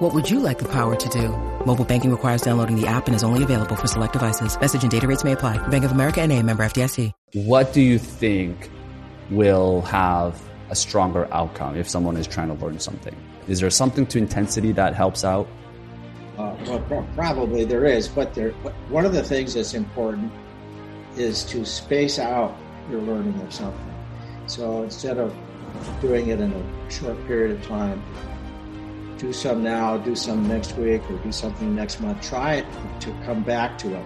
What would you like the power to do? Mobile banking requires downloading the app and is only available for select devices. Message and data rates may apply. Bank of America and a member FDIC. What do you think will have a stronger outcome if someone is trying to learn something? Is there something to intensity that helps out? Uh, well, probably there is, but there. One of the things that's important is to space out your learning of something. So instead of doing it in a short period of time, do some now, do some next week, or do something next month. Try it to come back to it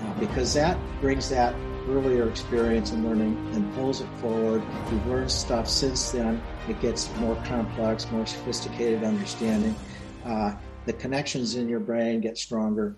uh, because that brings that earlier experience and learning and pulls it forward. You've learned stuff since then. It gets more complex, more sophisticated understanding. Uh, the connections in your brain get stronger.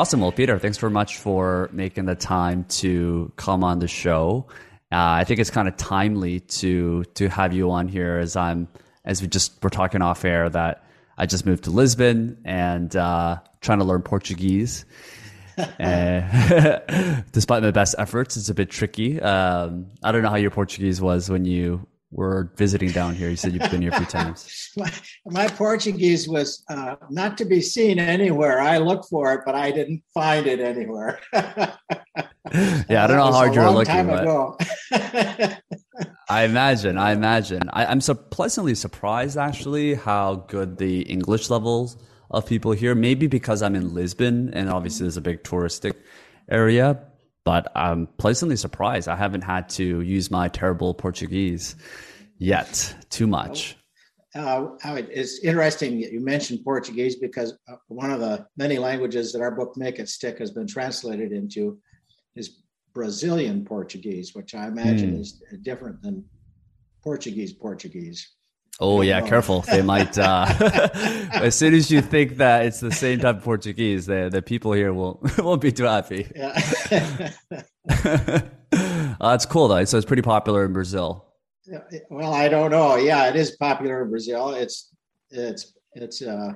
Awesome. Well, Peter, thanks very much for making the time to come on the show. Uh, I think it's kind of timely to to have you on here as I'm as we just were talking off air that I just moved to Lisbon and uh, trying to learn Portuguese. uh, despite my best efforts, it's a bit tricky. Um, I don't know how your Portuguese was when you were visiting down here. You said you've been here a few times. my, my, Portuguese was uh, not to be seen anywhere. I looked for it, but I didn't find it anywhere. yeah, I don't know how hard you're looking. But I imagine. I imagine. I, am so pleasantly surprised, actually, how good the English levels of people here. Maybe because I'm in Lisbon, and obviously there's a big touristic area but I'm pleasantly surprised. I haven't had to use my terrible Portuguese yet too much. Uh, it's interesting you mentioned Portuguese because uh, one of the many languages that our book Make It Stick has been translated into is Brazilian Portuguese, which I imagine mm. is different than Portuguese Portuguese. Oh yeah, careful. They might. Uh, as soon as you think that it's the same type of Portuguese, the the people here won't won't be too happy. Yeah. uh, it's cool though. So it's pretty popular in Brazil. Well, I don't know. Yeah, it is popular in Brazil. It's it's it's uh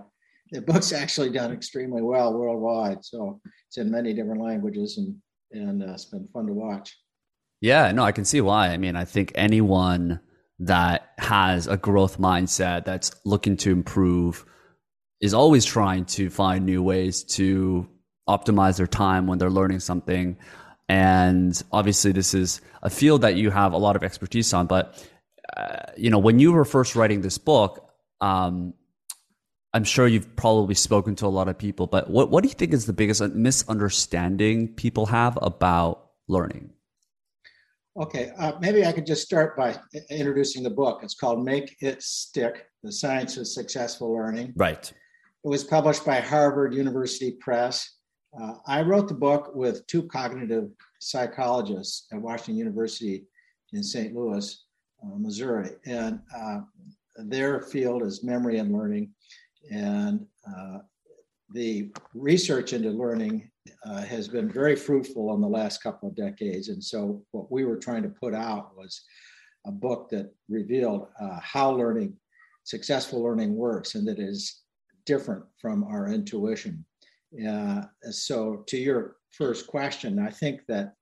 the book's actually done extremely well worldwide. So it's in many different languages and and uh, it's been fun to watch. Yeah, no, I can see why. I mean, I think anyone that has a growth mindset that's looking to improve is always trying to find new ways to optimize their time when they're learning something. And obviously, this is a field that you have a lot of expertise on. But, uh, you know, when you were first writing this book, um, I'm sure you've probably spoken to a lot of people, but what, what do you think is the biggest misunderstanding people have about learning? Okay, uh, maybe I could just start by introducing the book. It's called Make It Stick The Science of Successful Learning. Right. It was published by Harvard University Press. Uh, I wrote the book with two cognitive psychologists at Washington University in St. Louis, uh, Missouri. And uh, their field is memory and learning. And uh, the research into learning uh, has been very fruitful in the last couple of decades. And so, what we were trying to put out was a book that revealed uh, how learning, successful learning works, and that is different from our intuition. Uh, so, to your first question, I think that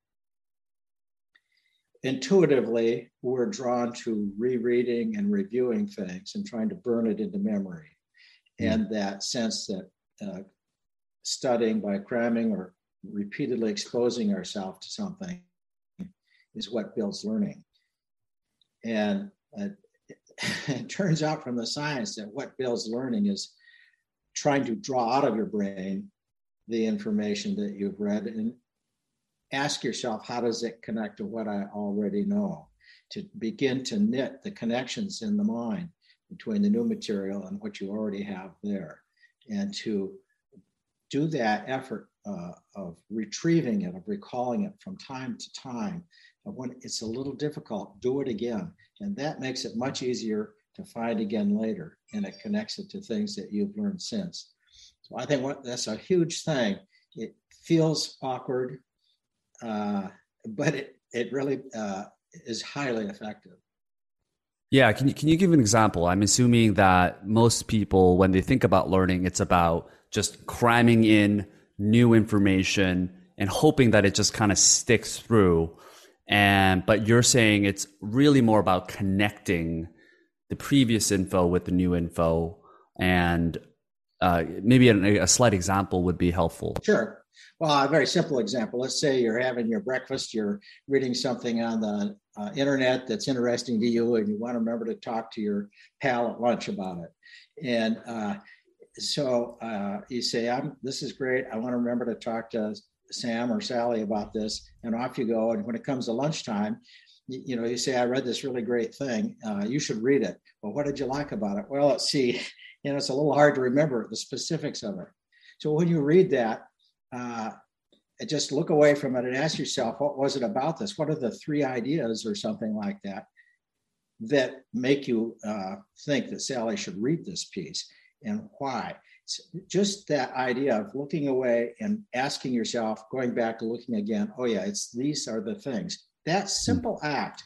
intuitively we're drawn to rereading and reviewing things and trying to burn it into memory. Mm. And that sense that uh, studying by cramming or repeatedly exposing ourselves to something is what builds learning. And uh, it turns out from the science that what builds learning is trying to draw out of your brain the information that you've read and ask yourself, how does it connect to what I already know? To begin to knit the connections in the mind between the new material and what you already have there. And to do that effort uh, of retrieving it, of recalling it from time to time, when it's a little difficult, do it again. And that makes it much easier to find again later. And it connects it to things that you've learned since. So I think what, that's a huge thing. It feels awkward, uh, but it, it really uh, is highly effective. Yeah, can you, can you give an example? I'm assuming that most people, when they think about learning, it's about just cramming in new information and hoping that it just kind of sticks through. And but you're saying it's really more about connecting the previous info with the new info, and uh, maybe a, a slight example would be helpful. Sure. Well, a very simple example. Let's say you're having your breakfast, you're reading something on the uh, internet that's interesting to you, and you want to remember to talk to your pal at lunch about it. And uh, so uh, you say, "I'm. This is great. I want to remember to talk to Sam or Sally about this." And off you go. And when it comes to lunchtime, you, you know, you say, "I read this really great thing. Uh, you should read it." Well, what did you like about it? Well, let's see. You know, it's a little hard to remember the specifics of it. So when you read that, uh, just look away from it and ask yourself, what was it about this? What are the three ideas or something like that that make you uh, think that Sally should read this piece and why? It's just that idea of looking away and asking yourself, going back to looking again, oh, yeah, it's these are the things. That simple act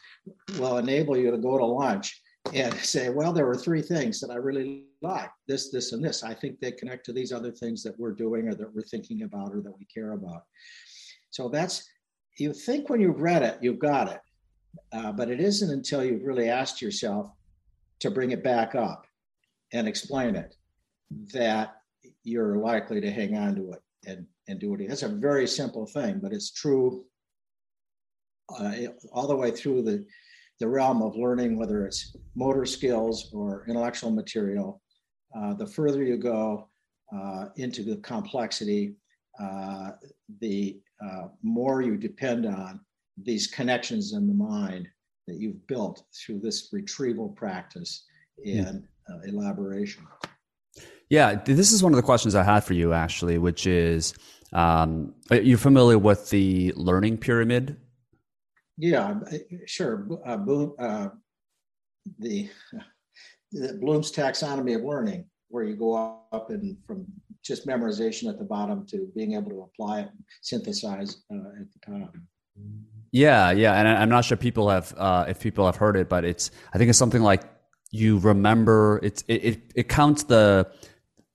will enable you to go to lunch and say, well, there were three things that I really like this, this, and this. I think they connect to these other things that we're doing or that we're thinking about or that we care about. So that's, you think when you've read it, you've got it. Uh, but it isn't until you've really asked yourself to bring it back up and explain it that you're likely to hang on to it and, and do it. That's a very simple thing, but it's true uh, all the way through the the realm of learning, whether it's motor skills or intellectual material, uh, the further you go uh, into the complexity, uh, the uh, more you depend on these connections in the mind that you've built through this retrieval practice and uh, elaboration. Yeah, this is one of the questions I had for you, actually, which is um, you're familiar with the learning pyramid yeah, sure. Uh, Boom, uh, the, the Bloom's taxonomy of learning, where you go up and from just memorization at the bottom to being able to apply it, synthesize uh, at the top. Yeah, yeah, and I'm not sure people have uh, if people have heard it, but it's I think it's something like you remember it's it, it, it counts the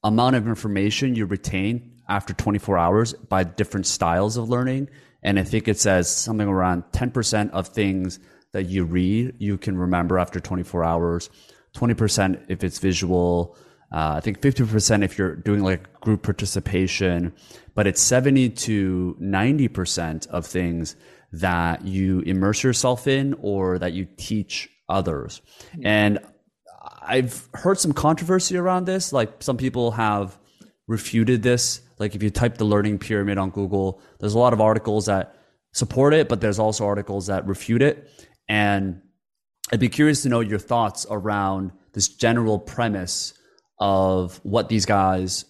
amount of information you retain after 24 hours by different styles of learning and I think it says something around 10% of things that you read, you can remember after 24 hours, 20% if it's visual. Uh, I think 50% if you're doing like group participation, but it's 70 to 90% of things that you immerse yourself in or that you teach others. And I've heard some controversy around this. Like some people have refuted this like if you type the learning pyramid on Google, there's a lot of articles that support it, but there's also articles that refute it. And I'd be curious to know your thoughts around this general premise of what these guys,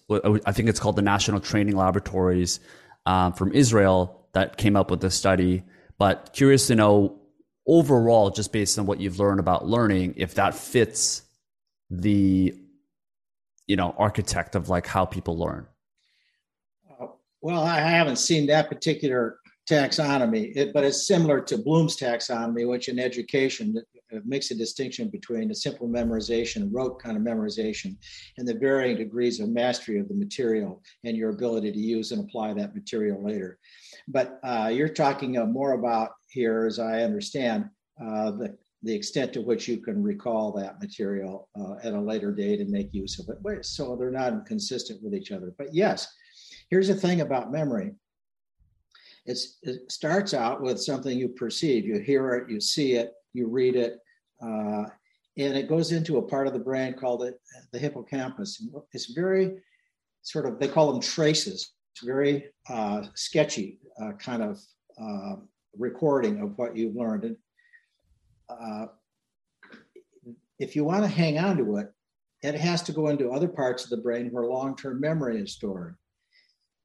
I think it's called the National Training Laboratories um, from Israel that came up with this study. But curious to know overall, just based on what you've learned about learning, if that fits the you know architect of like how people learn well, I haven't seen that particular taxonomy, it, but it's similar to Bloom's taxonomy, which in education makes a distinction between a simple memorization, rote kind of memorization, and the varying degrees of mastery of the material and your ability to use and apply that material later. But uh, you're talking uh, more about here, as I understand, uh, the the extent to which you can recall that material uh, at a later date and make use of it. So they're not inconsistent with each other. But yes, Here's the thing about memory. It's, it starts out with something you perceive. You hear it, you see it, you read it, uh, and it goes into a part of the brain called the hippocampus. It's very sort of, they call them traces. It's very uh, sketchy uh, kind of uh, recording of what you've learned. And, uh, if you want to hang on to it, it has to go into other parts of the brain where long term memory is stored.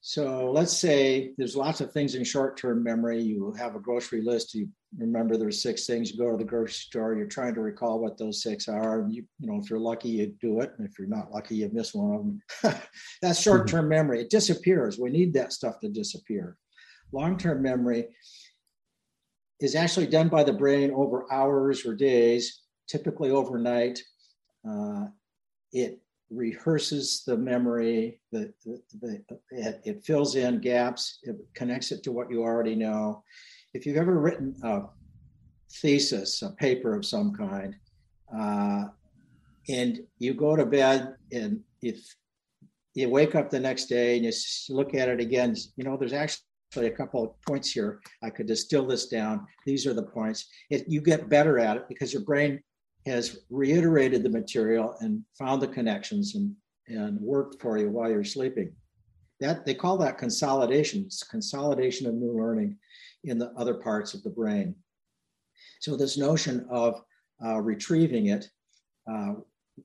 So let's say there's lots of things in short term memory. You have a grocery list, you remember there's six things, you go to the grocery store, you're trying to recall what those six are. And you, you know, if you're lucky, you do it. And if you're not lucky, you miss one of them. That's short term memory. It disappears. We need that stuff to disappear. Long term memory is actually done by the brain over hours or days, typically overnight. Uh, it rehearses the memory, the, the, the, it, it, fills in gaps, it connects it to what you already know. If you've ever written a thesis, a paper of some kind, uh, and you go to bed and if you wake up the next day and you look at it again, you know, there's actually a couple of points here. I could distill this down. These are the points. It, you get better at it because your brain has reiterated the material and found the connections and, and worked for you while you're sleeping. That they call that consolidation. It's consolidation of new learning in the other parts of the brain. So this notion of uh, retrieving it, uh,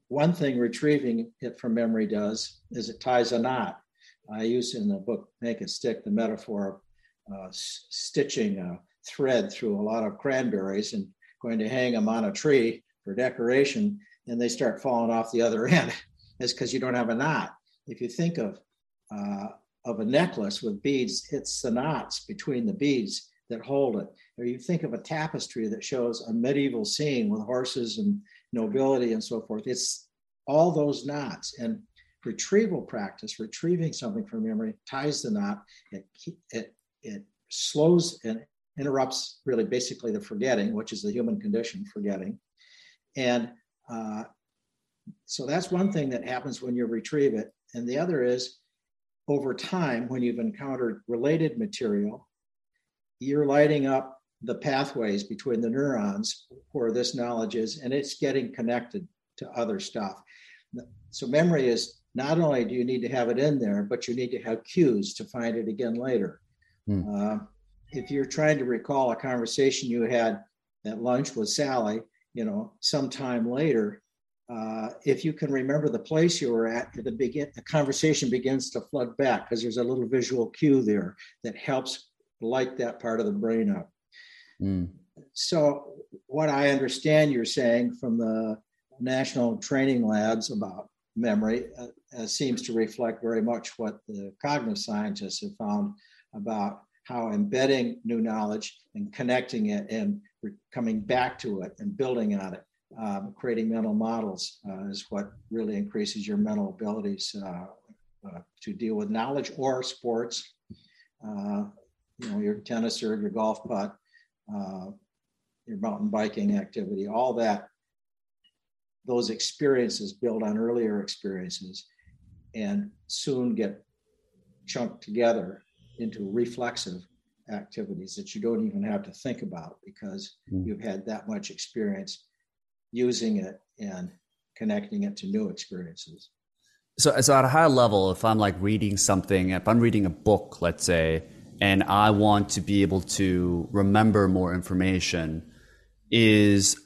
one thing retrieving it from memory does is it ties a knot. I use in the book Make It Stick the metaphor of uh, stitching a thread through a lot of cranberries and going to hang them on a tree for decoration and they start falling off the other end. Is because you don't have a knot. If you think of uh, of a necklace with beads it's the knots between the beads that hold it. Or you think of a tapestry that shows a medieval scene with horses and nobility and so forth. It's all those knots. And retrieval practice retrieving something from memory ties the knot it it, it slows and interrupts really basically the forgetting which is the human condition forgetting and uh, so that's one thing that happens when you retrieve it. And the other is over time, when you've encountered related material, you're lighting up the pathways between the neurons where this knowledge is, and it's getting connected to other stuff. So memory is not only do you need to have it in there, but you need to have cues to find it again later. Hmm. Uh, if you're trying to recall a conversation you had at lunch with Sally, you know, sometime later, uh, if you can remember the place you were at, the begin the conversation begins to flood back because there's a little visual cue there that helps light that part of the brain up. Mm. So, what I understand you're saying from the national training labs about memory uh, uh, seems to reflect very much what the cognitive scientists have found about how embedding new knowledge and connecting it and coming back to it and building on it, um, creating mental models uh, is what really increases your mental abilities uh, uh, to deal with knowledge or sports. Uh, you know, your tennis or your golf putt, your mountain biking activity, all that. Those experiences build on earlier experiences and soon get chunked together into reflexive activities that you don't even have to think about because mm. you've had that much experience using it and connecting it to new experiences. So, so at a high level, if I'm like reading something, if I'm reading a book, let's say, and I want to be able to remember more information, is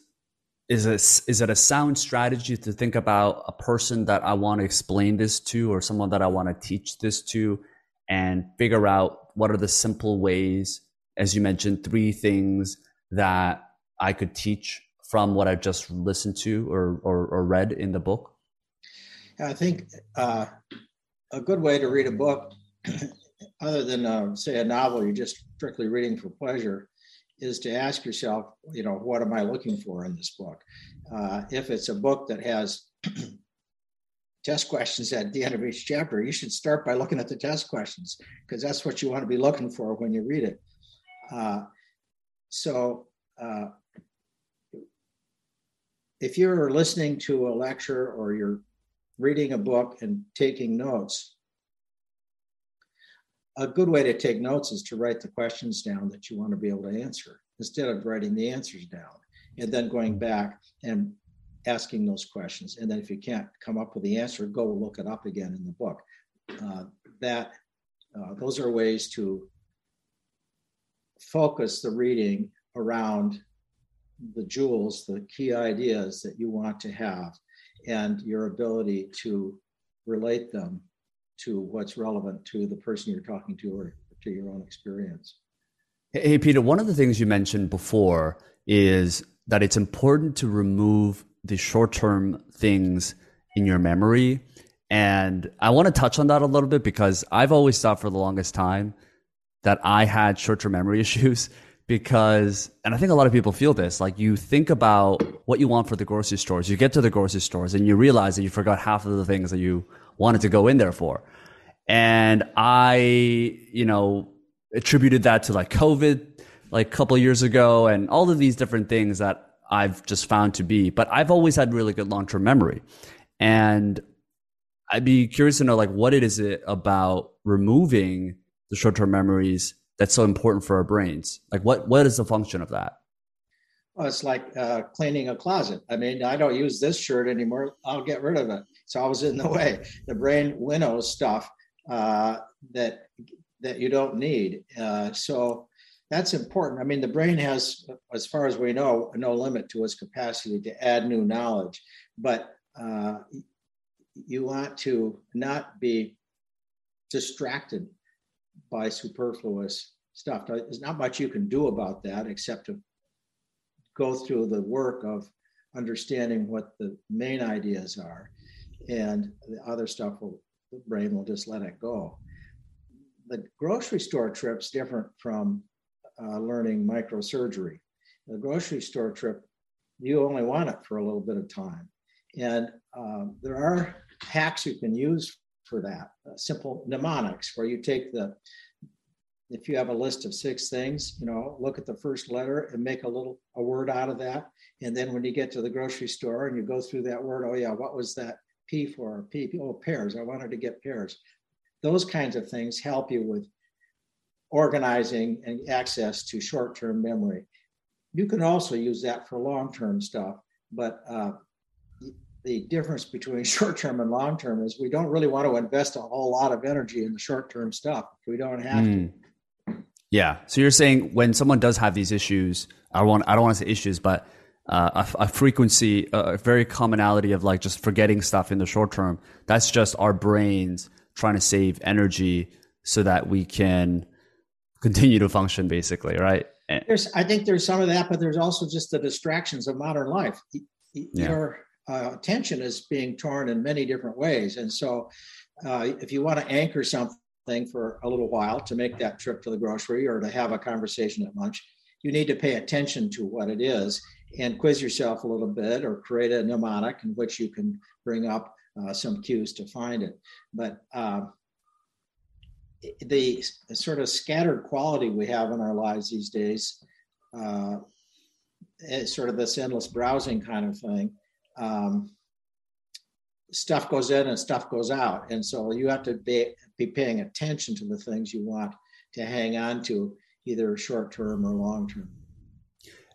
is it, is it a sound strategy to think about a person that I want to explain this to or someone that I want to teach this to and figure out what are the simple ways, as you mentioned, three things that I could teach from what I've just listened to or, or, or read in the book? I think uh, a good way to read a book, other than uh, say a novel you're just strictly reading for pleasure, is to ask yourself, you know, what am I looking for in this book? Uh, if it's a book that has test questions at the end of each chapter, you should start by looking at the test questions because that's what you want to be looking for when you read it. Uh, so, uh, if you're listening to a lecture or you're reading a book and taking notes, a good way to take notes is to write the questions down that you want to be able to answer instead of writing the answers down and then going back and asking those questions. And then if you can't come up with the answer, go look it up again in the book. Uh, that uh, those are ways to focus the reading around the jewels, the key ideas that you want to have, and your ability to relate them to what's relevant to the person you're talking to or to your own experience. Hey, Peter, one of the things you mentioned before is that it's important to remove the short term things in your memory. And I want to touch on that a little bit because I've always thought for the longest time that I had short term memory issues because, and I think a lot of people feel this like you think about what you want for the grocery stores, you get to the grocery stores and you realize that you forgot half of the things that you wanted to go in there for. And I, you know, attributed that to like COVID, like a couple years ago, and all of these different things that I've just found to be. But I've always had really good long term memory. And I'd be curious to know like what it is it about removing the short term memories that's so important for our brains? Like what what is the function of that? Well, it's like uh, cleaning a closet. I mean, I don't use this shirt anymore. I'll get rid of it. It's always in the way. The brain winnows stuff uh, that that you don't need. Uh, so that's important. I mean, the brain has, as far as we know, no limit to its capacity to add new knowledge. But uh, you want to not be distracted by superfluous stuff. There's not much you can do about that except to go through the work of understanding what the main ideas are, and the other stuff will the brain will just let it go. The grocery store trip's different from uh, learning microsurgery. The grocery store trip, you only want it for a little bit of time, and um, there are hacks you can use for that. Uh, simple mnemonics, where you take the if you have a list of six things, you know, look at the first letter and make a little a word out of that. And then when you get to the grocery store and you go through that word, oh yeah, what was that P for? P, oh, pears. I wanted to get pears. Those kinds of things help you with organizing and access to short-term memory. You can also use that for long-term stuff, but uh, the difference between short-term and long-term is we don't really want to invest a whole lot of energy in the short-term stuff. We don't have mm. to. Yeah. So you're saying when someone does have these issues, I want I don't want to say issues, but uh, a, a, frequency, a very commonality of like just forgetting stuff in the short term. That's just our brains trying to save energy so that we can continue to function, basically, right? There's, I think there's some of that, but there's also just the distractions of modern life. Yeah. Your uh, attention is being torn in many different ways, and so uh, if you want to anchor something thing for a little while to make that trip to the grocery or to have a conversation at lunch, you need to pay attention to what it is and quiz yourself a little bit or create a mnemonic in which you can bring up uh, some cues to find it. But uh, the sort of scattered quality we have in our lives these days, uh, sort of this endless browsing kind of thing. Um, stuff goes in and stuff goes out. And so you have to be, be paying attention to the things you want to hang on to, either short term or long term.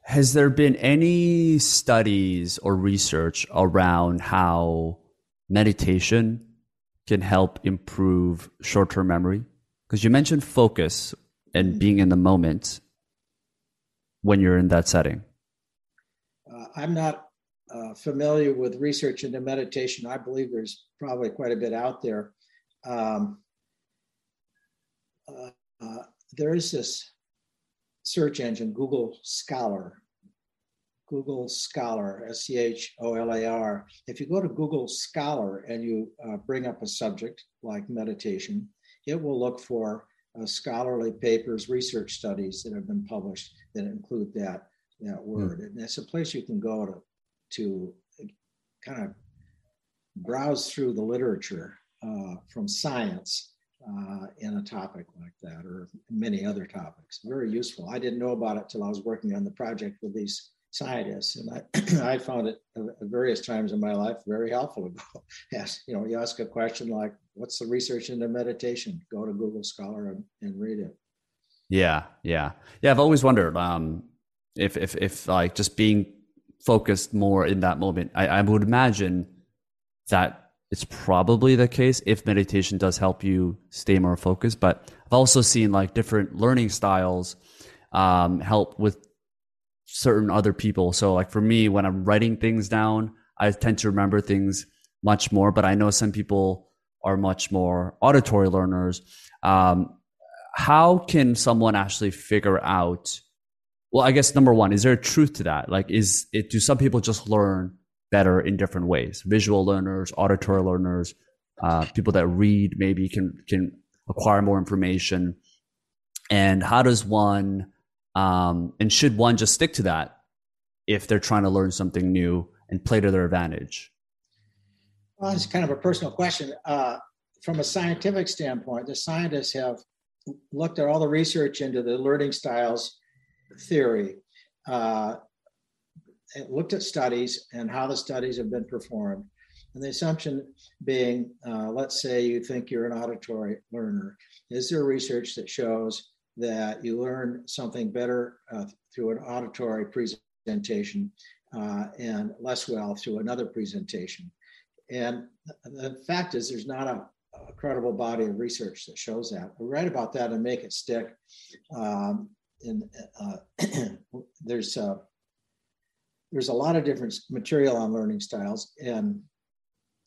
Has there been any studies or research around how meditation can help improve short term memory? Because you mentioned focus and being in the moment when you're in that setting. Uh, I'm not uh, familiar with research into meditation, I believe there's probably quite a bit out there. Um, uh, uh, there is this search engine, Google Scholar. Google Scholar, S C H O L A R. If you go to Google Scholar and you uh, bring up a subject like meditation, it will look for uh, scholarly papers, research studies that have been published that include that that hmm. word. Mm. And it's a place you can go to to kind of browse through the literature uh, from science uh, in a topic like that or many other topics. Very useful. I didn't know about it till I was working on the project with these scientists, and I I found it at various times in my life very helpful ask. You know, you ask a question like, "What's the research into meditation?" Go to Google Scholar and, and read it. Yeah, yeah, yeah. I've always wondered um, if if if like just being focused more in that moment. I, I would imagine that it's probably the case if meditation does help you stay more focused. But I've also seen like different learning styles um, help with certain other people. So like for me, when I'm writing things down, I tend to remember things much more, but I know some people are much more auditory learners. Um, how can someone actually figure out? Well, I guess number one, is there a truth to that? Like, is it, do some people just learn better in different ways? Visual learners, auditory learners, uh, people that read maybe can, can acquire more information. And how does one, um, and should one just stick to that if they're trying to learn something new and play to their advantage? Well, it's kind of a personal question. Uh, from a scientific standpoint, the scientists have looked at all the research into the learning styles theory, uh, looked at studies and how the studies have been performed. And the assumption being, uh, let's say you think you're an auditory learner. Is there research that shows that you learn something better uh, through an auditory presentation uh, and less well through another presentation? And the fact is, there's not a, a credible body of research that shows that. We write about that and make it stick. Um, and uh, there's uh, there's a lot of different material on learning styles, and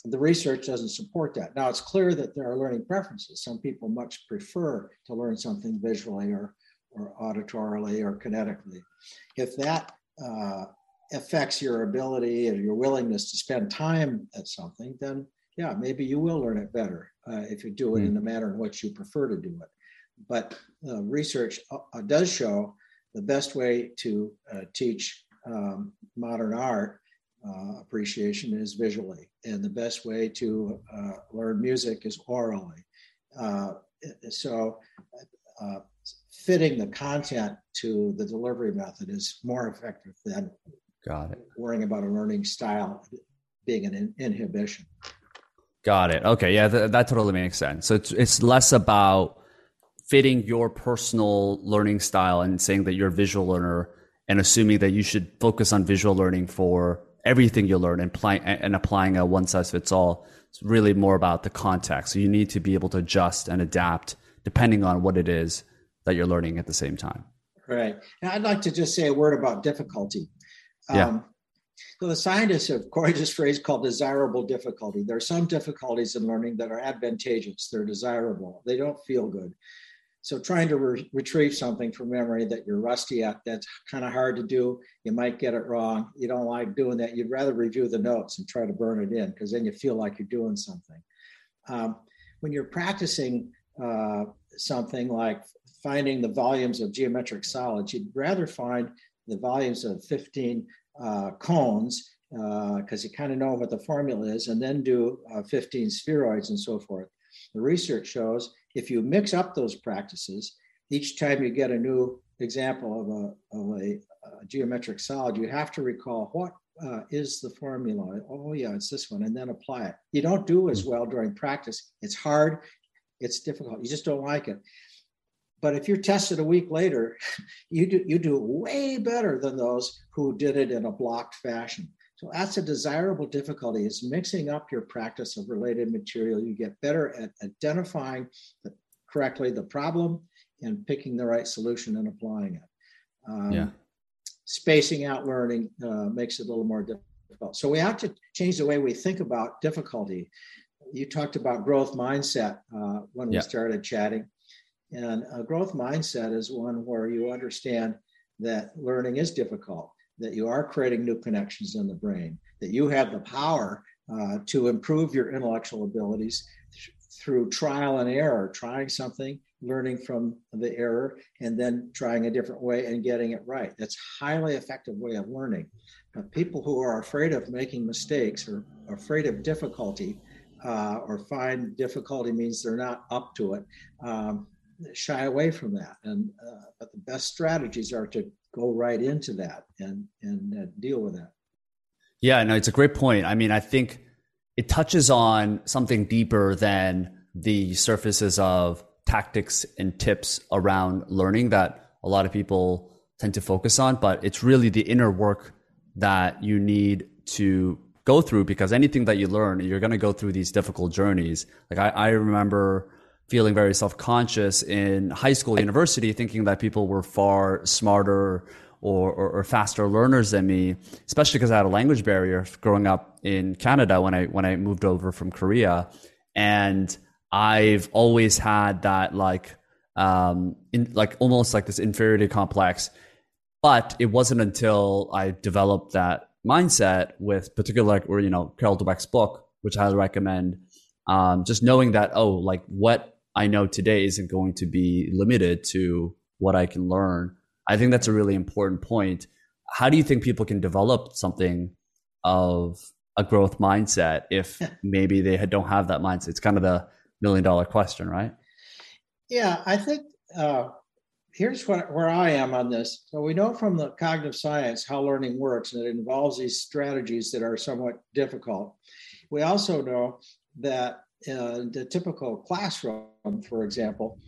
the research doesn't support that. Now, it's clear that there are learning preferences. Some people much prefer to learn something visually or, or auditorily or kinetically. If that uh, affects your ability and your willingness to spend time at something, then yeah, maybe you will learn it better uh, if you do it mm. in the manner in which you prefer to do it. But uh, research uh, does show the best way to uh, teach um, modern art uh, appreciation is visually, and the best way to uh, learn music is orally. Uh, so, uh, fitting the content to the delivery method is more effective than Got it. worrying about a learning style being an in- inhibition. Got it. Okay, yeah, th- that totally makes sense. So it's it's less about fitting your personal learning style and saying that you're a visual learner and assuming that you should focus on visual learning for everything you learn and, apply, and applying a one size fits all. It's really more about the context. So you need to be able to adjust and adapt depending on what it is that you're learning at the same time. Right. And I'd like to just say a word about difficulty. Yeah. Um, so the scientists have coined this phrase called desirable difficulty. There are some difficulties in learning that are advantageous. They're desirable. They don't feel good. So trying to re- retrieve something from memory that you're rusty at, that's kind of hard to do. You might get it wrong. You don't like doing that. You'd rather review the notes and try to burn it in because then you feel like you're doing something. Um, when you're practicing uh, something like finding the volumes of geometric solids, you'd rather find the volumes of 15 uh, cones because uh, you kind of know what the formula is, and then do uh, 15 spheroids and so forth. The research shows if you mix up those practices, each time you get a new example of a, of a, a geometric solid, you have to recall what uh, is the formula. Oh, yeah, it's this one, and then apply it. You don't do as well during practice. It's hard, it's difficult. You just don't like it. But if you're tested a week later, you do you do way better than those who did it in a blocked fashion. So that's a desirable difficulty is mixing up your practice of related material. You get better at identifying the, correctly the problem and picking the right solution and applying it. Um, yeah. Spacing out learning uh, makes it a little more difficult. So we have to change the way we think about difficulty. You talked about growth mindset uh, when we started chatting. And a growth mindset is one where you understand that learning is difficult that you are creating new connections in the brain, that you have the power uh, to improve your intellectual abilities th- through trial and error, trying something, learning from the error, and then trying a different way and getting it right. That's highly effective way of learning. Uh, people who are afraid of making mistakes or afraid of difficulty uh, or find difficulty means they're not up to it. Um, shy away from that. And uh, but the best strategies are to go right into that and and uh, deal with that. Yeah, no, it's a great point. I mean, I think it touches on something deeper than the surfaces of tactics and tips around learning that a lot of people tend to focus on, but it's really the inner work that you need to go through because anything that you learn, you're going to go through these difficult journeys. Like I, I remember feeling very self conscious in high school, university, thinking that people were far smarter or, or, or faster learners than me, especially because I had a language barrier growing up in Canada when I when I moved over from Korea, and I've always had that like um in like almost like this inferiority complex. But it wasn't until I developed that mindset with particular like or you know Carol Dweck's book, which I recommend. Um, just knowing that oh like what I know today isn't going to be limited to what I can learn I think that's a really important point. How do you think people can develop something of a growth mindset if maybe they don't have that mindset? It's kind of the million dollar question, right? Yeah, I think uh, here's what, where I am on this. So we know from the cognitive science how learning works, and it involves these strategies that are somewhat difficult. We also know that in the typical classroom, for example,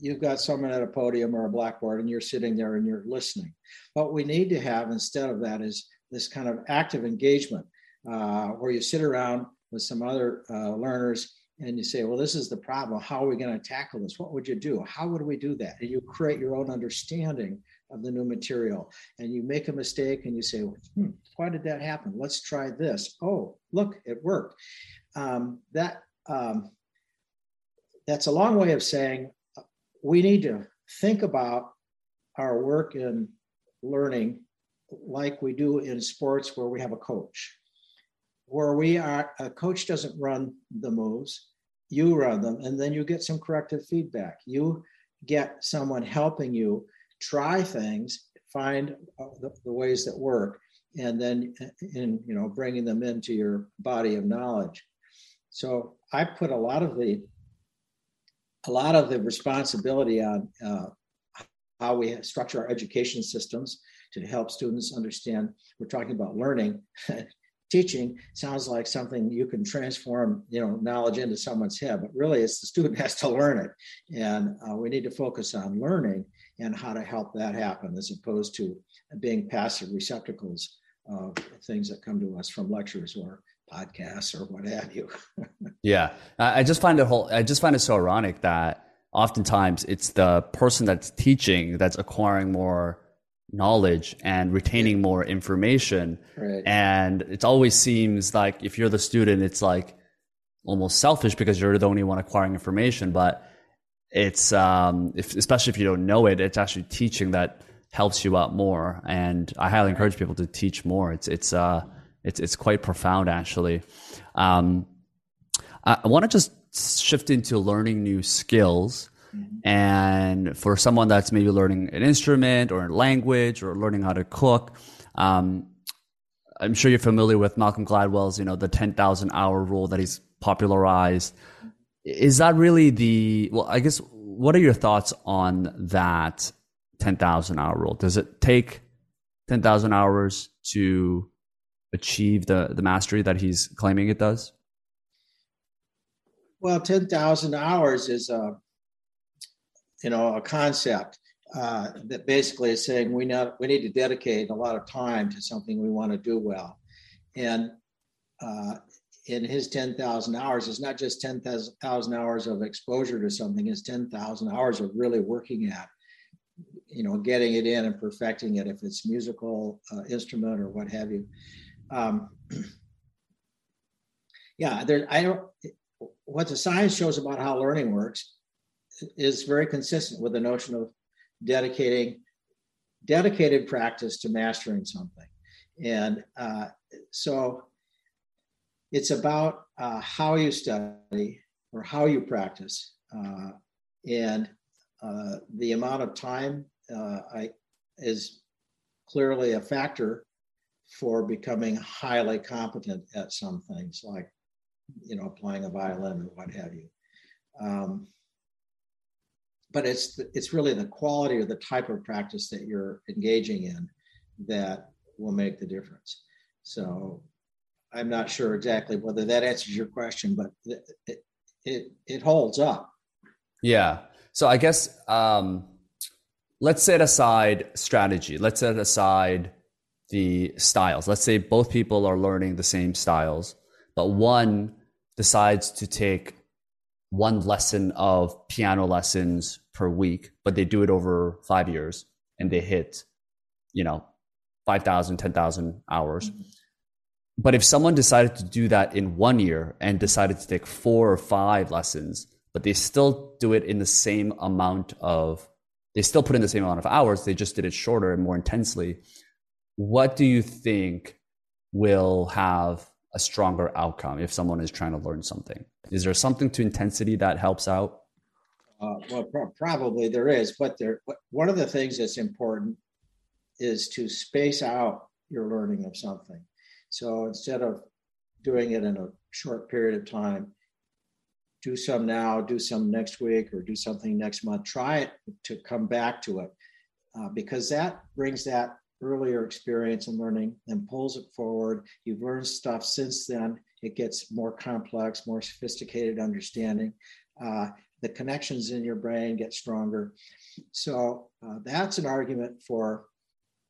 you've got someone at a podium or a blackboard and you're sitting there and you're listening. What we need to have instead of that is this kind of active engagement uh, where you sit around with some other uh, learners and you say, well, this is the problem. How are we going to tackle this? What would you do? How would we do that? And you create your own understanding of the new material. And you make a mistake and you say, hmm, why did that happen? Let's try this. Oh, look, it worked. Um, that um, that's a long way of saying we need to think about our work in learning like we do in sports where we have a coach. Where we are a coach doesn't run the moves you run them and then you get some corrective feedback. You get someone helping you try things find uh, the, the ways that work and then in you know bringing them into your body of knowledge so i put a lot of the a lot of the responsibility on uh, how we structure our education systems to help students understand. We're talking about learning. Teaching sounds like something you can transform, you know, knowledge into someone's head, but really, it's the student has to learn it, and uh, we need to focus on learning and how to help that happen, as opposed to being passive receptacles of things that come to us from lectures or podcasts or what have you. yeah, I just find it whole. I just find it so ironic that oftentimes it's the person that's teaching that's acquiring more knowledge and retaining more information. Right. And it always seems like if you're the student, it's like almost selfish because you're the only one acquiring information. But it's um, if, especially if you don't know it, it's actually teaching that helps you out more. And I highly encourage people to teach more. It's it's uh, it's it's quite profound, actually. Um, I, I want to just shift into learning new skills. Mm-hmm. And for someone that's maybe learning an instrument or a language or learning how to cook, um, I'm sure you're familiar with Malcolm Gladwell's, you know, the 10,000 hour rule that he's popularized. Is that really the, well, I guess, what are your thoughts on that 10,000 hour rule? Does it take 10,000 hours to achieve the the mastery that he's claiming it does? Well, ten thousand hours is a you know a concept uh, that basically is saying we not we need to dedicate a lot of time to something we want to do well, and uh, in his 10,000 hours, it's not just 10,000 hours of exposure to something, it's 10,000 hours of really working at, you know, getting it in and perfecting it, if it's musical uh, instrument or what have you um, yeah, there. I don't. What the science shows about how learning works is very consistent with the notion of dedicating dedicated practice to mastering something, and uh, so it's about uh, how you study or how you practice, uh, and uh, the amount of time uh, I, is clearly a factor for becoming highly competent at some things like you know playing a violin or what have you. Um, but it's it's really the quality or the type of practice that you're engaging in that will make the difference. So i'm not sure exactly whether that answers your question but it it, it holds up. Yeah. So i guess um, let's set aside strategy. Let's set aside the styles. Let's say both people are learning the same styles, but one decides to take one lesson of piano lessons per week, but they do it over five years and they hit, you know 5000 10000 hours mm-hmm. but if someone decided to do that in one year and decided to take four or five lessons but they still do it in the same amount of they still put in the same amount of hours they just did it shorter and more intensely what do you think will have a stronger outcome if someone is trying to learn something is there something to intensity that helps out uh, well, pro- probably there is, but there. One of the things that's important is to space out your learning of something. So instead of doing it in a short period of time, do some now, do some next week, or do something next month. Try it to come back to it uh, because that brings that earlier experience and learning and pulls it forward. You've learned stuff since then. It gets more complex, more sophisticated understanding. Uh, the connections in your brain get stronger. So uh, that's an argument for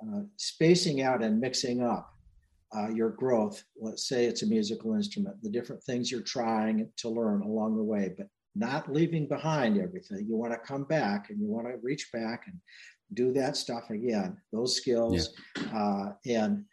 uh, spacing out and mixing up uh, your growth. Let's say it's a musical instrument, the different things you're trying to learn along the way, but not leaving behind everything. You want to come back and you want to reach back and do that stuff again, those skills. Yeah. Uh, and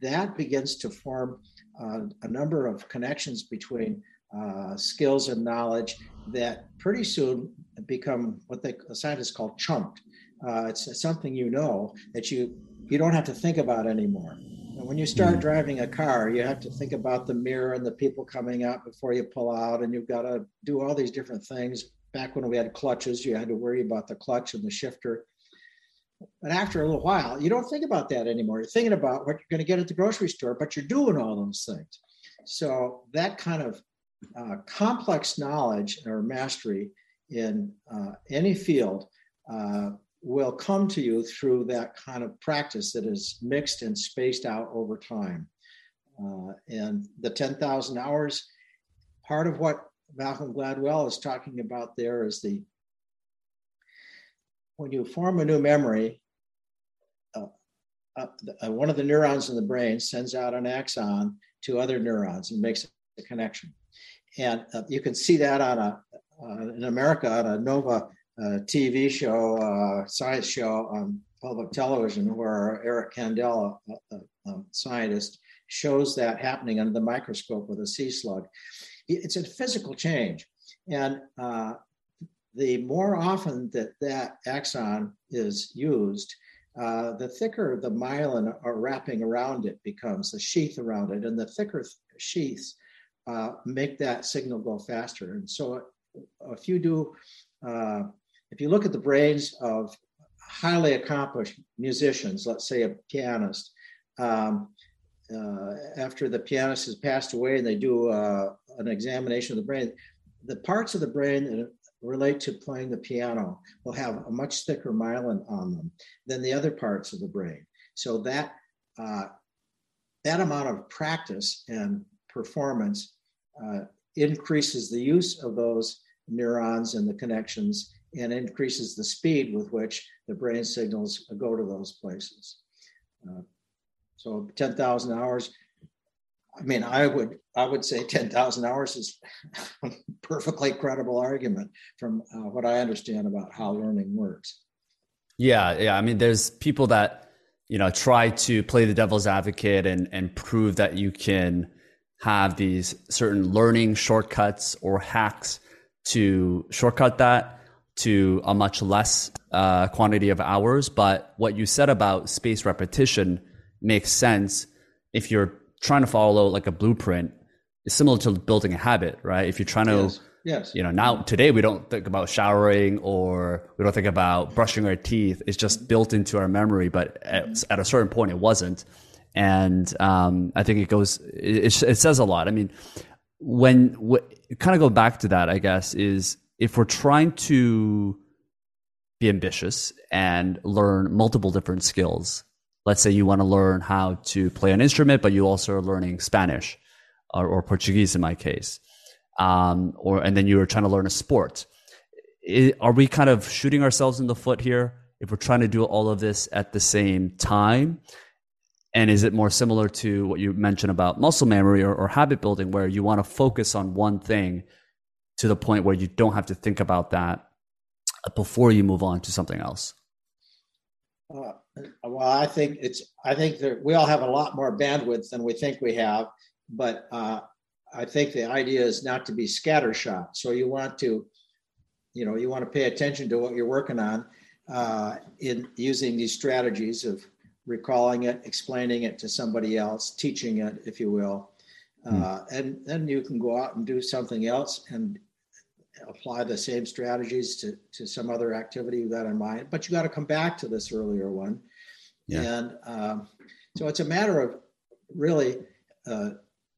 that begins to form uh, a number of connections between uh, skills and knowledge that pretty soon become what they scientists call chunked. Uh, it's something you know that you you don't have to think about anymore. And when you start hmm. driving a car, you have to think about the mirror and the people coming out before you pull out, and you've got to do all these different things. Back when we had clutches, you had to worry about the clutch and the shifter. But after a little while, you don't think about that anymore. You're thinking about what you're going to get at the grocery store, but you're doing all those things. So that kind of uh, complex knowledge or mastery in uh, any field uh, will come to you through that kind of practice that is mixed and spaced out over time. Uh, and the 10,000 hours, part of what Malcolm Gladwell is talking about there is the when you form a new memory, uh, uh, one of the neurons in the brain sends out an axon to other neurons and makes a connection and uh, you can see that on a uh, in America on a Nova uh, TV show, uh, science show on public television, where Eric Kandel, a, scientist, shows that happening under the microscope with a sea slug. It's a physical change, and uh, the more often that that axon is used, uh, the thicker the myelin are wrapping around it becomes, the sheath around it, and the thicker th- sheaths uh, make that signal go faster. And so if you do, uh, if you look at the brains of highly accomplished musicians, let's say a pianist, um, uh, after the pianist has passed away and they do uh, an examination of the brain, the parts of the brain that relate to playing the piano will have a much thicker myelin on them than the other parts of the brain. So that uh, that amount of practice and performance uh, increases the use of those neurons and the connections and increases the speed with which the brain signals go to those places. Uh, so 10,000 hours. I mean, I would I would say 10,000 hours is a perfectly credible argument from uh, what I understand about how learning works. Yeah, yeah. I mean, there's people that you know try to play the devil's advocate and and prove that you can have these certain learning shortcuts or hacks to shortcut that to a much less uh, quantity of hours. But what you said about space repetition makes sense if you're trying to follow like a blueprint. is similar to building a habit, right? If you're trying to, yes. yes. you know, now today we don't think about showering or we don't think about brushing our teeth. It's just built into our memory. But at, at a certain point, it wasn't and um, I think it goes. It, it, says a lot. I mean, when kind of go back to that, I guess is if we're trying to be ambitious and learn multiple different skills. Let's say you want to learn how to play an instrument, but you also are learning Spanish or, or Portuguese in my case, um, or and then you are trying to learn a sport. It, are we kind of shooting ourselves in the foot here if we're trying to do all of this at the same time? And is it more similar to what you mentioned about muscle memory or, or habit building, where you want to focus on one thing to the point where you don't have to think about that before you move on to something else? Uh, well, I think it's. I think that we all have a lot more bandwidth than we think we have, but uh, I think the idea is not to be scattershot. So you want to, you know, you want to pay attention to what you're working on uh, in using these strategies of recalling it, explaining it to somebody else, teaching it, if you will, hmm. uh, and then you can go out and do something else and apply the same strategies to, to some other activity you got in mind, but you got to come back to this earlier one. Yeah. And um, so it's a matter of really uh,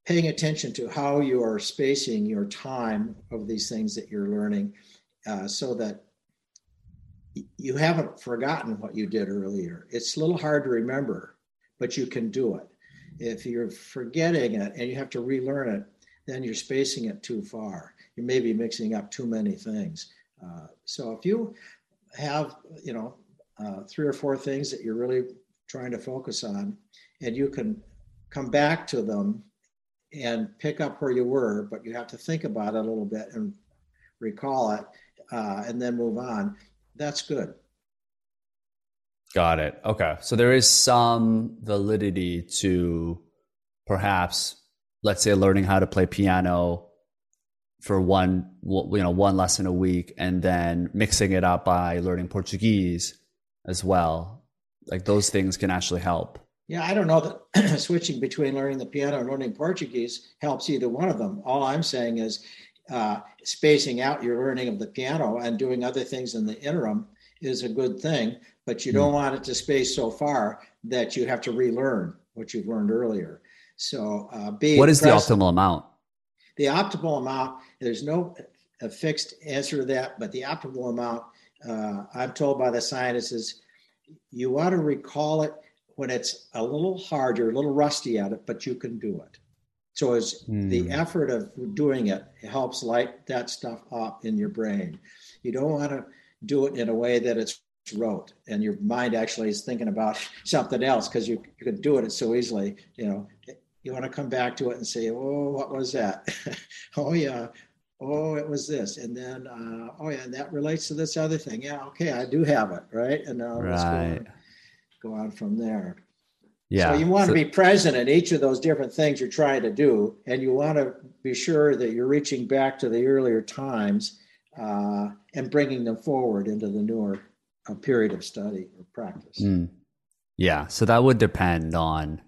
paying attention to how you are spacing your time of these things that you're learning uh, so that you haven't forgotten what you did earlier. It's a little hard to remember, but you can do it. If you're forgetting it and you have to relearn it, then you're spacing it too far you may be mixing up too many things. Uh, so if you have, you know, uh, three or four things that you're really trying to focus on, and you can come back to them and pick up where you were, but you have to think about it a little bit and recall it, uh, and then move on. That's good. Got it. Okay. So there is some validity to perhaps, let's say, learning how to play piano for one you know one lesson a week and then mixing it up by learning portuguese as well. Like those things can actually help. Yeah i don't know that switching between learning the piano and learning portuguese helps either one of them. All i'm saying is uh, spacing out your learning of the piano and doing other things in the interim is a good thing but you don't mm. want it to space so far that you have to relearn what you've learned earlier so uh, what is present, the optimal amount the optimal amount, there's no a fixed answer to that, but the optimal amount, uh, I'm told by the scientists, is you want to recall it when it's a little hard, you're a little rusty at it, but you can do it. So it's mm. the effort of doing it, it helps light that stuff up in your brain. You don't want to do it in a way that it's rote and your mind actually is thinking about something else because you, you can do it so easily. You know, you want to come back to it and say, oh, what was that? oh, yeah. Oh, it was this. And then, uh, oh, yeah, and that relates to this other thing. Yeah, okay, I do have it, right? And now right. let's go on, go on from there. Yeah. So you want so, to be present in each of those different things you're trying to do, and you want to be sure that you're reaching back to the earlier times uh, and bringing them forward into the newer uh, period of study or practice. Mm. Yeah. So that would depend on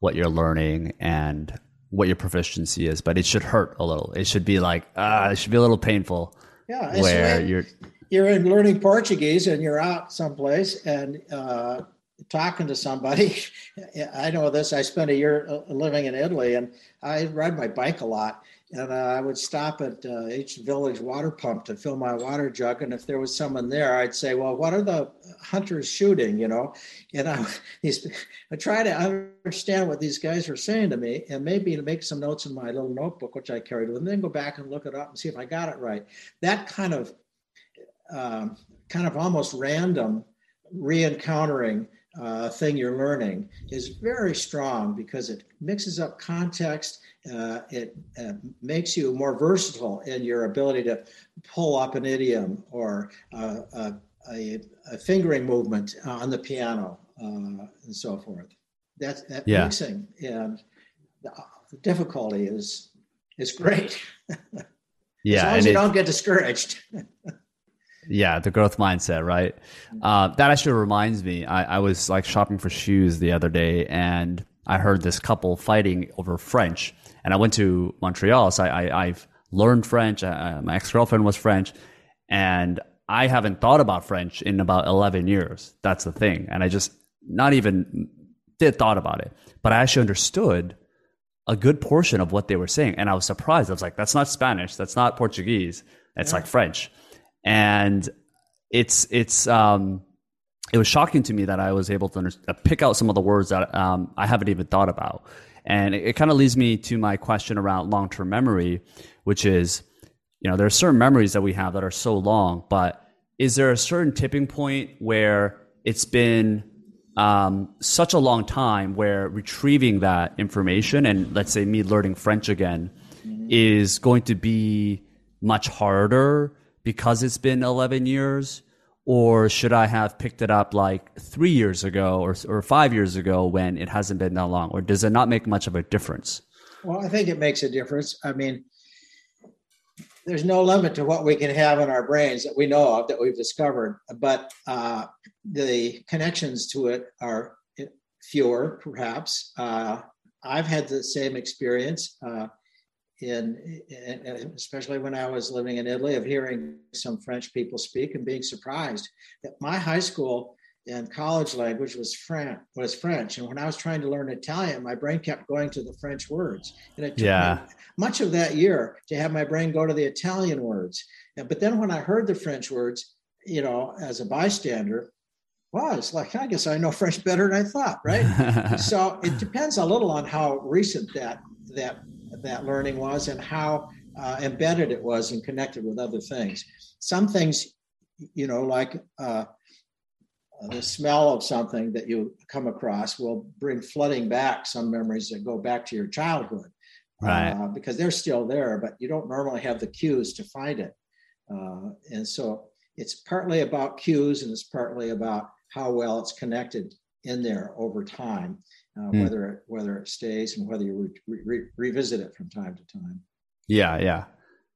what you're learning and what your proficiency is, but it should hurt a little. It should be like ah, it should be a little painful. Yeah, where you're you're in learning Portuguese and you're out someplace and uh, talking to somebody. I know this. I spent a year uh, living in Italy and I ride my bike a lot and uh, I would stop at uh, each village water pump to fill my water jug. And if there was someone there, I'd say, "Well, what are the hunters shooting?" You know, and I, I try to understand what these guys are saying to me, and maybe to make some notes in my little notebook, which I carried with, and then go back and look it up and see if I got it right. That kind of, um, kind of almost random re-encountering uh, thing you're learning is very strong because it mixes up context. Uh, it uh, makes you more versatile in your ability to pull up an idiom or uh, a, a, a, fingering movement on the piano uh, and so forth. That, that yeah. mixing and the, the difficulty is is great. yeah, as long as you it, don't get discouraged. Yeah, the growth mindset, right? Uh, that actually reminds me. I, I, was like shopping for shoes the other day, and I heard this couple fighting over French. And I went to Montreal, so I, have learned French. Uh, my ex girlfriend was French, and I haven't thought about French in about eleven years. That's the thing, and I just not even did thought about it, but I actually understood a good portion of what they were saying, and I was surprised. I was like, "That's not Spanish. That's not Portuguese. It's yeah. like French." and it's it's um, it was shocking to me that I was able to under- uh, pick out some of the words that um, I haven't even thought about, and it, it kind of leads me to my question around long term memory, which is, you know, there are certain memories that we have that are so long, but is there a certain tipping point where it's been um, such a long time where retrieving that information and let's say me learning French again mm-hmm. is going to be much harder because it's been 11 years or should I have picked it up like three years ago or, or five years ago when it hasn't been that long? Or does it not make much of a difference? Well, I think it makes a difference. I mean, there's no limit to what we can have in our brains that we know of that we've discovered, but uh, the connections to it are fewer, perhaps. Uh, I've had the same experience. Uh, in, in, especially when I was living in Italy, of hearing some French people speak and being surprised that my high school and college language was French. Was French, and when I was trying to learn Italian, my brain kept going to the French words, and it took yeah. much of that year to have my brain go to the Italian words. And, but then when I heard the French words, you know, as a bystander, well, it's like I guess I know French better than I thought, right? so it depends a little on how recent that that that learning was and how uh, embedded it was and connected with other things. Some things, you know, like uh, the smell of something that you come across will bring flooding back some memories that go back to your childhood. Right. Uh, because they're still there, but you don't normally have the cues to find it. Uh, and so it's partly about cues and it's partly about how well it's connected in there over time uh, mm. whether it, whether it stays and whether you re- re- revisit it from time to time. Yeah, yeah.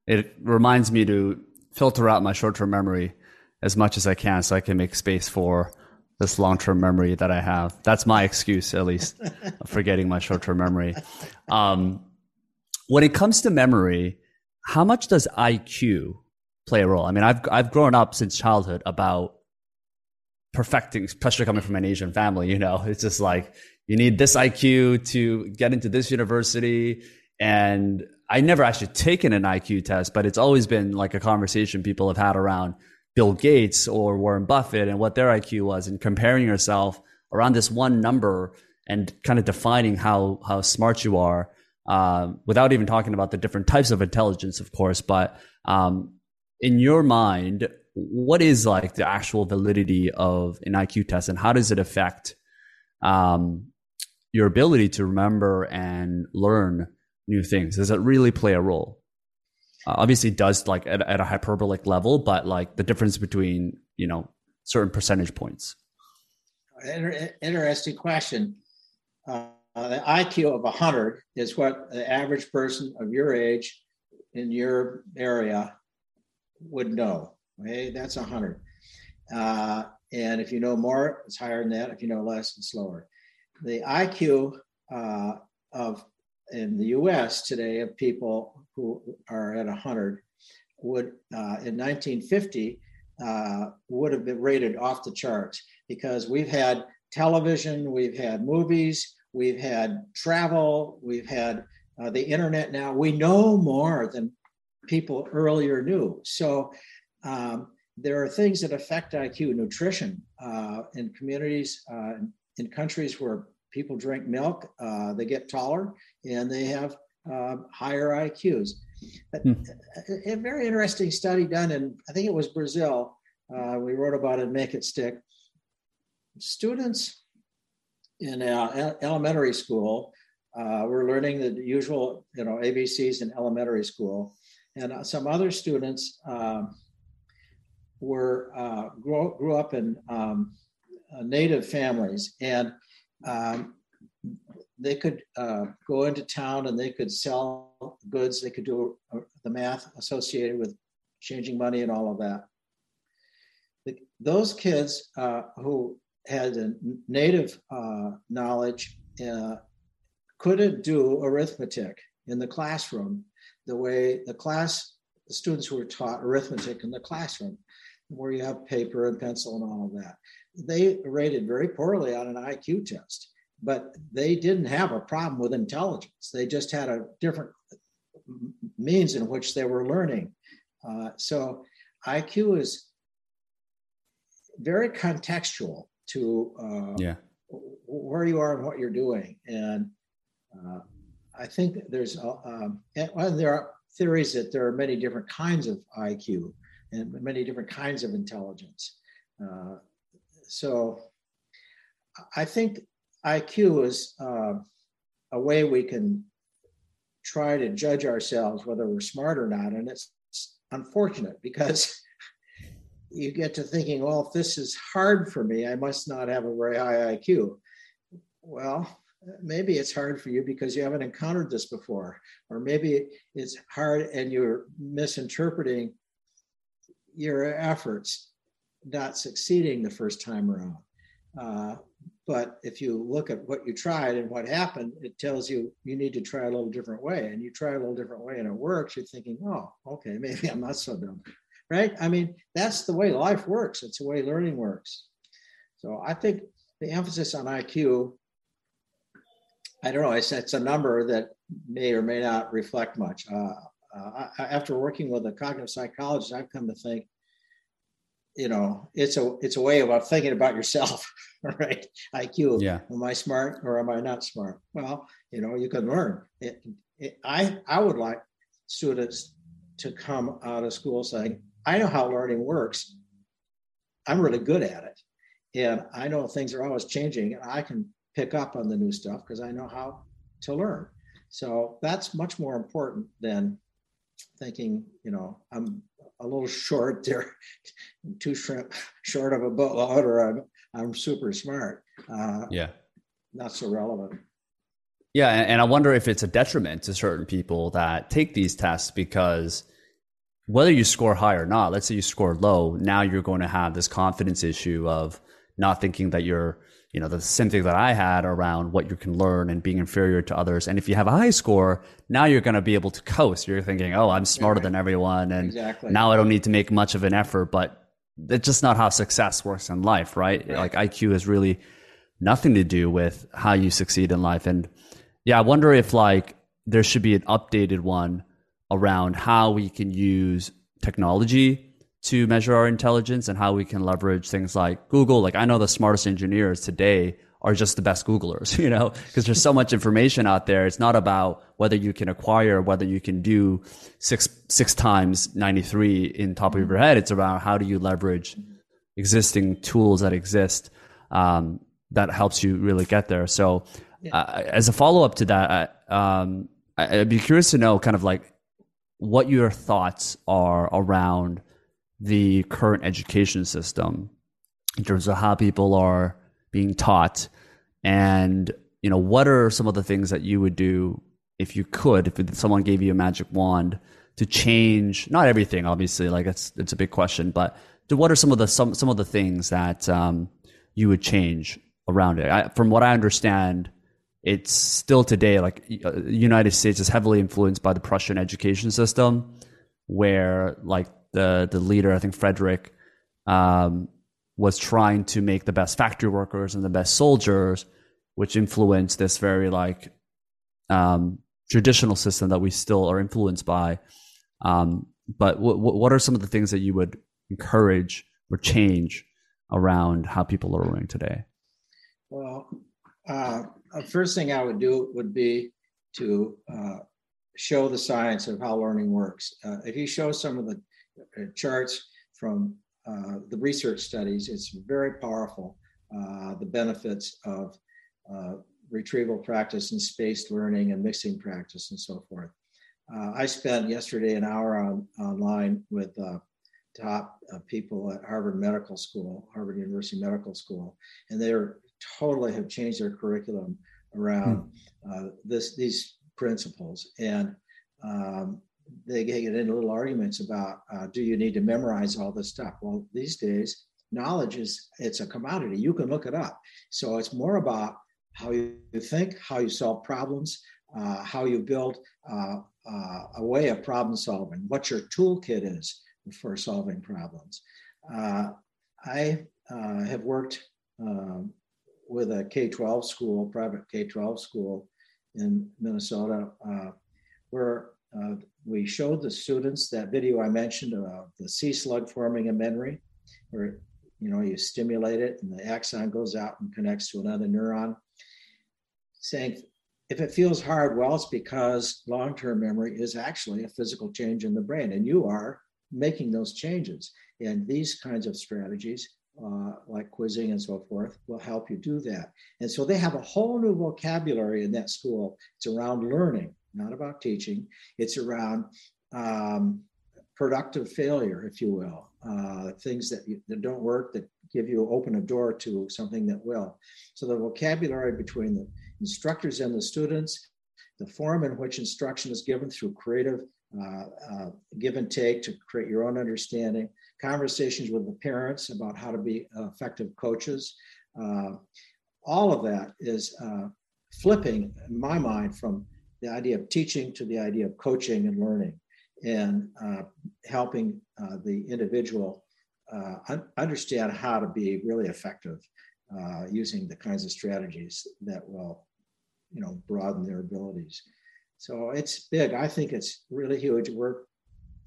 It reminds me to filter out my short-term memory as much as I can, so I can make space for this long-term memory that I have. That's my excuse, at least, for getting my short-term memory. Um, when it comes to memory, how much does IQ play a role? I mean, I've I've grown up since childhood about perfecting, especially coming from an Asian family. You know, it's just like you need this IQ to get into this university. And I never actually taken an IQ test, but it's always been like a conversation people have had around Bill Gates or Warren Buffett and what their IQ was and comparing yourself around this one number and kind of defining how how smart you are uh, without even talking about the different types of intelligence, of course. But um, in your mind, what is like the actual validity of an IQ test and how does it affect um, your ability to remember and learn new things? Does it really play a role? Uh, obviously, it does like at, at a hyperbolic level, but like the difference between you know certain percentage points. Inter- interesting question. Uh, the IQ of 100 is what the average person of your age in your area would know. Okay, that's 100. Uh, and if you know more, it's higher than that. If you know less, it's lower the IQ uh, of in the U.S. today of people who are at 100 would uh, in 1950 uh, would have been rated off the charts because we've had television, we've had movies, we've had travel, we've had uh, the internet. Now we know more than people earlier knew. So. Um, there are things that affect IQ, nutrition uh, in communities, uh, in countries where people drink milk, uh, they get taller and they have uh, higher IQs. Hmm. A, a, very interesting study done in, I think it was Brazil. Uh, we wrote about it, Make It Stick. Students in elementary school uh, were learning the usual, you know, ABCs in elementary school, and uh, some other students um, were uh, grew, grew up in um, native families and um, they could uh, go into town and they could sell goods. They could do uh, the math associated with changing money and all of that. The, those kids uh, who had a native uh, knowledge uh, couldn't do arithmetic in the classroom the way the class the students were taught arithmetic in the classroom, where you have paper and pencil and all of that they rated very poorly on an IQ test, but they didn't have a problem with intelligence. They just had a different means in which they were learning. Uh, so IQ is very contextual to uh, yeah. where you are and what you're doing. And uh, I think there's, um, and, there are theories that there are many different kinds of IQ and many different kinds of intelligence. Uh, so I think IQ is uh, a way we can try to judge ourselves whether we're smart or not. And it's unfortunate because you get to thinking, well, if this is hard for me, I must not have a very high IQ. Well, maybe it's hard for you because you haven't encountered this before, or maybe it's hard and you're misinterpreting your efforts, not succeeding the first time around. Uh, but if you look at what you tried and what happened, it tells you you need to try a little different way. And you try a little different way and it works, you're thinking, oh, okay, maybe I'm not so dumb. Right? I mean, that's the way life works. It's the way learning works. So I think the emphasis on IQ, I don't know, it's, it's a number that may or may not reflect much. Uh, uh, after working with a cognitive psychologist, I've come to think you know it's a it's a way of thinking about yourself right? Iq yeah. Am i smart or am i not smart? Well you know you can learn. It, it, i i would like students to come out of school saying i know how learning works. I'm really good at it. And i know things are always changing. And i can pick up on the new stuff because i know how to learn. So that's much more important than thinking you know i'm a little short there, too shrimp, short of a boatload, or I'm I'm super smart. Uh, yeah, not so relevant. Yeah, and I wonder if it's a detriment to certain people that take these tests because whether you score high or not, let's say you score low, now you're going to have this confidence issue of not thinking that you're you know, the same thing that I had around what you can learn and being inferior to others. And if you have a high score, now you're going to be able to coast. You're thinking, oh, I'm smarter right. than everyone. And exactly. now I don't need to make much of an effort. But that's just not how success works in life, right? right? Like IQ has really nothing to do with how you succeed in life. And yeah, I wonder if like there should be an updated one around how we can use technology to measure our intelligence and how we can leverage things like Google. Like I know the smartest engineers today are just the best Googlers, you know, because there's so much information out there. It's not about whether you can acquire, whether you can do six, six times 93 in top of your head. It's about how do you leverage existing tools that exist, um, that helps you really get there. So, uh, as a follow up to that, um, I'd be curious to know kind of like what your thoughts are around the current education system in terms of how people are being taught and you know what are some of the things that you would do if you could if someone gave you a magic wand to change not everything obviously like it's it's a big question but what are some of the some some of the things that um, you would change around it? I, from what i understand it's still today like uh, united states is heavily influenced by the prussian education system where like the the leader, I think Frederick, um, was trying to make the best factory workers and the best soldiers, which influenced this very like um, traditional system that we still are influenced by. Um, but w- w- what are some of the things that you would encourage or change around how people are learning today? Well, uh, first thing I would do would be to uh, show the science of how learning works. Uh, if you show some of the charts from uh, the research studies. It's very powerful, uh, the benefits of uh, retrieval practice and spaced learning and mixing practice and so forth. Uh, I spent yesterday an hour on, online with uh, top people at Harvard Medical School, Harvard University Medical School, and they totally have changed their curriculum around hmm. this these principles. And um, they get into little arguments about uh, do you need to memorize all this stuff? Well these days knowledge is it's a commodity. You can look it up. So it's more about how you think how you solve problems uh, how you build uh, uh a way of problem solving what your toolkit is for solving problems. Uh, i uh, have worked um, with a k-12 school private k-12 school in minnesota where uh, we showed the students that video I mentioned of the sea slug forming a memory, where you know you stimulate it and the axon goes out and connects to another neuron. Saying if it feels hard, well, it's because long-term memory is actually a physical change in the brain, and you are making those changes. And these kinds of strategies, uh, like quizzing and so forth, will help you do that. And so they have a whole new vocabulary in that school. It's around learning not about teaching. It's around um, productive failure, if you will, uh, things that, you, that don't work that give you open a door to something that will. So the vocabulary between the instructors and the students, the form in which instruction is given through creative uh, uh, give and take to create your own understanding, conversations with the parents about how to be effective coaches. Uh, all of that is uh, flipping, in my mind, from the idea of teaching to the idea of coaching and learning and uh, helping uh, the individual un- understand how to be really effective using the kinds of strategies that will you know broaden their abilities so it's big. I think it's really huge work.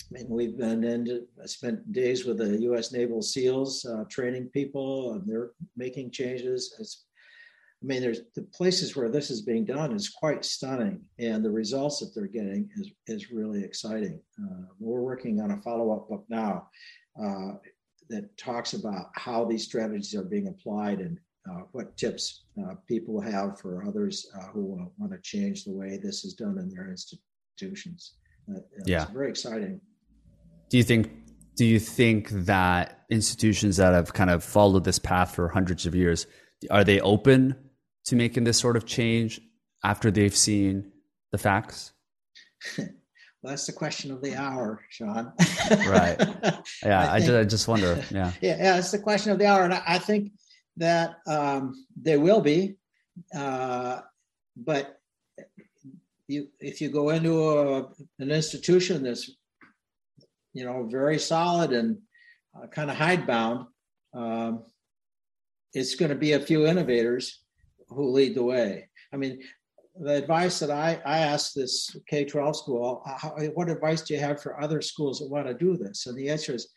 I mean, we've been in, spent days with the U.S. Naval SEALs uh, training people, and they're making changes. It's, I mean, there's the places where this is being done is quite stunning, and the results that they're getting is is really exciting. Uh, we're working on a follow up book now uh, that talks about how these strategies are being applied and uh, what tips uh, people have for others uh, who want to change the way this is done in their institutions. yeah, it's very exciting. Do you think? Do you think that institutions that have kind of followed this path for hundreds of years are they open to making this sort of change after they've seen the facts? well, that's the question of the hour, Sean. right. Yeah, I, I, just, I just wonder. Yeah. Yeah, yeah, it's the question of the hour, and I, I think that um, they will be, uh, but you, if you go into a, an institution that's you know very solid and uh, kind of hidebound, um, it's going to be a few innovators who lead the way. I mean, the advice that I, I asked this K 12 school, how, what advice do you have for other schools that want to do this? And the answer is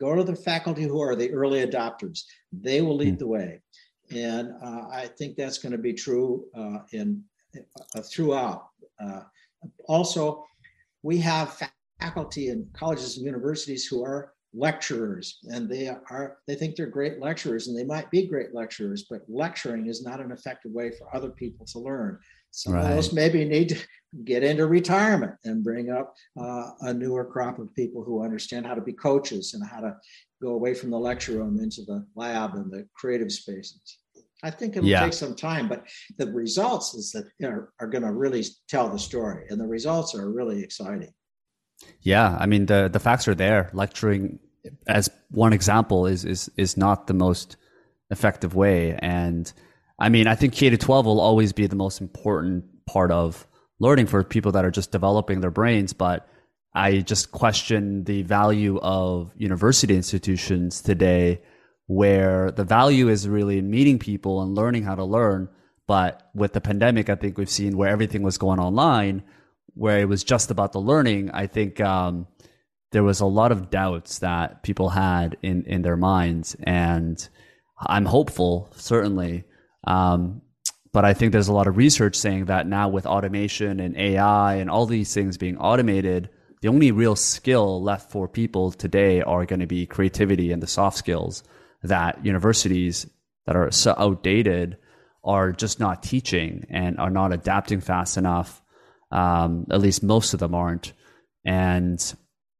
Go to the faculty who are the early adopters. They will lead hmm. the way. And uh, I think that's going to be true uh, in uh, throughout. Uh, also, we have faculty in colleges and universities who are lecturers and they are they think they're great lecturers and they might be great lecturers but lecturing is not an effective way for other people to learn some right. of those maybe need to get into retirement and bring up uh, a newer crop of people who understand how to be coaches and how to go away from the lecture room into the lab and the creative spaces. I think it'll yeah. take some time, but the results is that are, are going to really tell the story, and the results are really exciting. Yeah, I mean the the facts are there. Lecturing, as one example, is is is not the most effective way, and I mean I think K to twelve will always be the most important part of learning for people that are just developing their brains. But I just question the value of university institutions today, where the value is really in meeting people and learning how to learn. But with the pandemic, I think we've seen where everything was going online, where it was just about the learning. I think um, there was a lot of doubts that people had in in their minds, and I'm hopeful, certainly. Um, but I think there's a lot of research saying that now with automation and AI and all these things being automated, the only real skill left for people today are going to be creativity and the soft skills that universities that are so outdated are just not teaching and are not adapting fast enough. Um, at least most of them aren't. And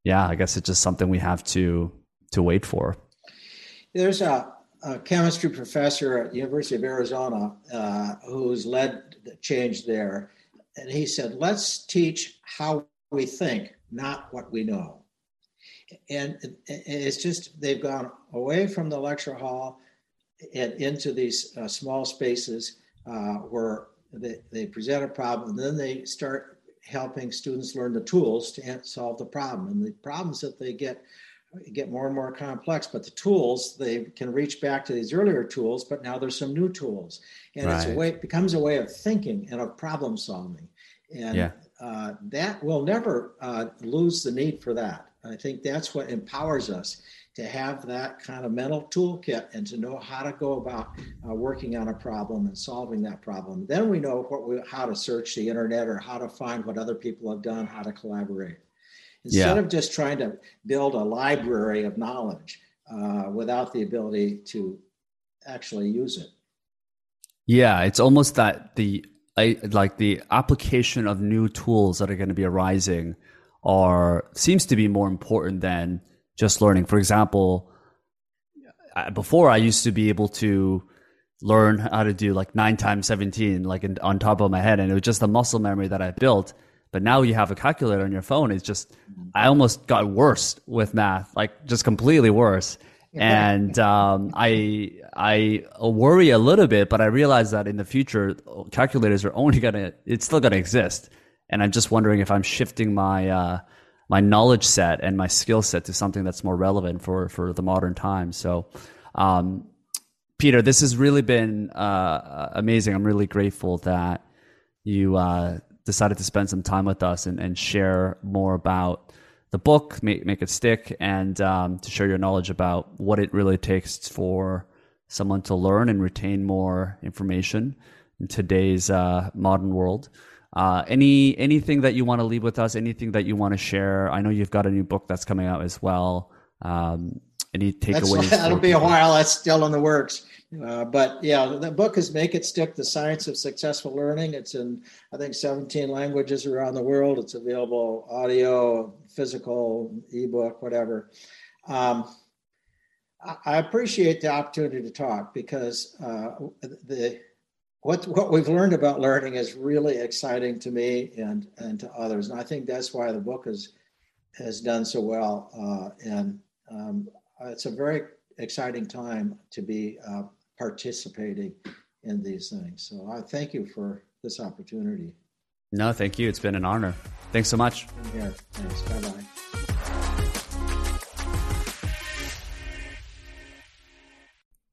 yeah, I guess it's just something we have to to wait for. There's a a chemistry professor at the University of Arizona uh, who's led the change there, and he said, "Let's teach how we think, not what we know." And it's just they've gone away from the lecture hall and into these uh, small spaces uh, where they, they present a problem, and then they start helping students learn the tools to solve the problem. And the problems that they get get more and more complex but the tools they can reach back to these earlier tools but now there's some new tools and right. it's a way it becomes a way of thinking and of problem solving and yeah. uh, that will never uh, lose the need for that i think that's what empowers us to have that kind of mental toolkit and to know how to go about uh, working on a problem and solving that problem then we know what we, how to search the internet or how to find what other people have done how to collaborate instead yeah. of just trying to build a library of knowledge uh, without the ability to actually use it. Yeah, it's almost that the I, like the application of new tools that are going to be arising are seems to be more important than just learning. For example, before I used to be able to learn how to do like nine times 17, like in, on top of my head. And it was just a muscle memory that I built. But now you have a calculator on your phone. It's just, I almost got worse with math, like just completely worse. and um, I I worry a little bit, but I realize that in the future, calculators are only gonna it's still gonna exist, and I'm just wondering if I'm shifting my uh, my knowledge set and my skill set to something that's more relevant for for the modern times. So, um, Peter, this has really been uh, amazing. I'm really grateful that you uh, decided to spend some time with us and, and share more about the book, make, make it stick, and um, to share your knowledge about what it really takes for someone to learn and retain more information in today's uh, modern world. Uh, any anything that you want to leave with us? Anything that you want to share? I know you've got a new book that's coming out as well. Um, any takeaways? that'll be a while. That's still in the works. Uh, but yeah, the book is Make It Stick The Science of Successful Learning. It's in, I think, 17 languages around the world. It's available audio, physical, ebook, whatever. Um, I appreciate the opportunity to talk because uh, the what what we've learned about learning is really exciting to me and and to others, and I think that's why the book has has done so well. Uh, and um, it's a very exciting time to be uh, participating in these things. So I thank you for this opportunity. No, thank you. It's been an honor. Thanks so much. Yeah, thanks. Bye bye.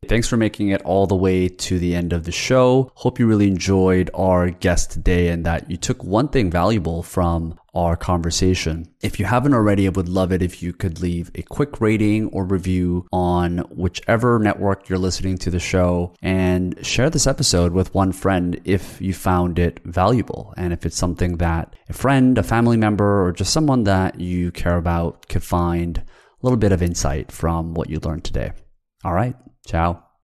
Thanks for making it all the way to the end of the show. Hope you really enjoyed our guest today and that you took one thing valuable from our conversation. If you haven't already, I would love it if you could leave a quick rating or review on whichever network you're listening to the show and share this episode with one friend if you found it valuable. And if it's something that a friend, a family member, or just someone that you care about could find a little bit of insight from what you learned today. All right. Chao.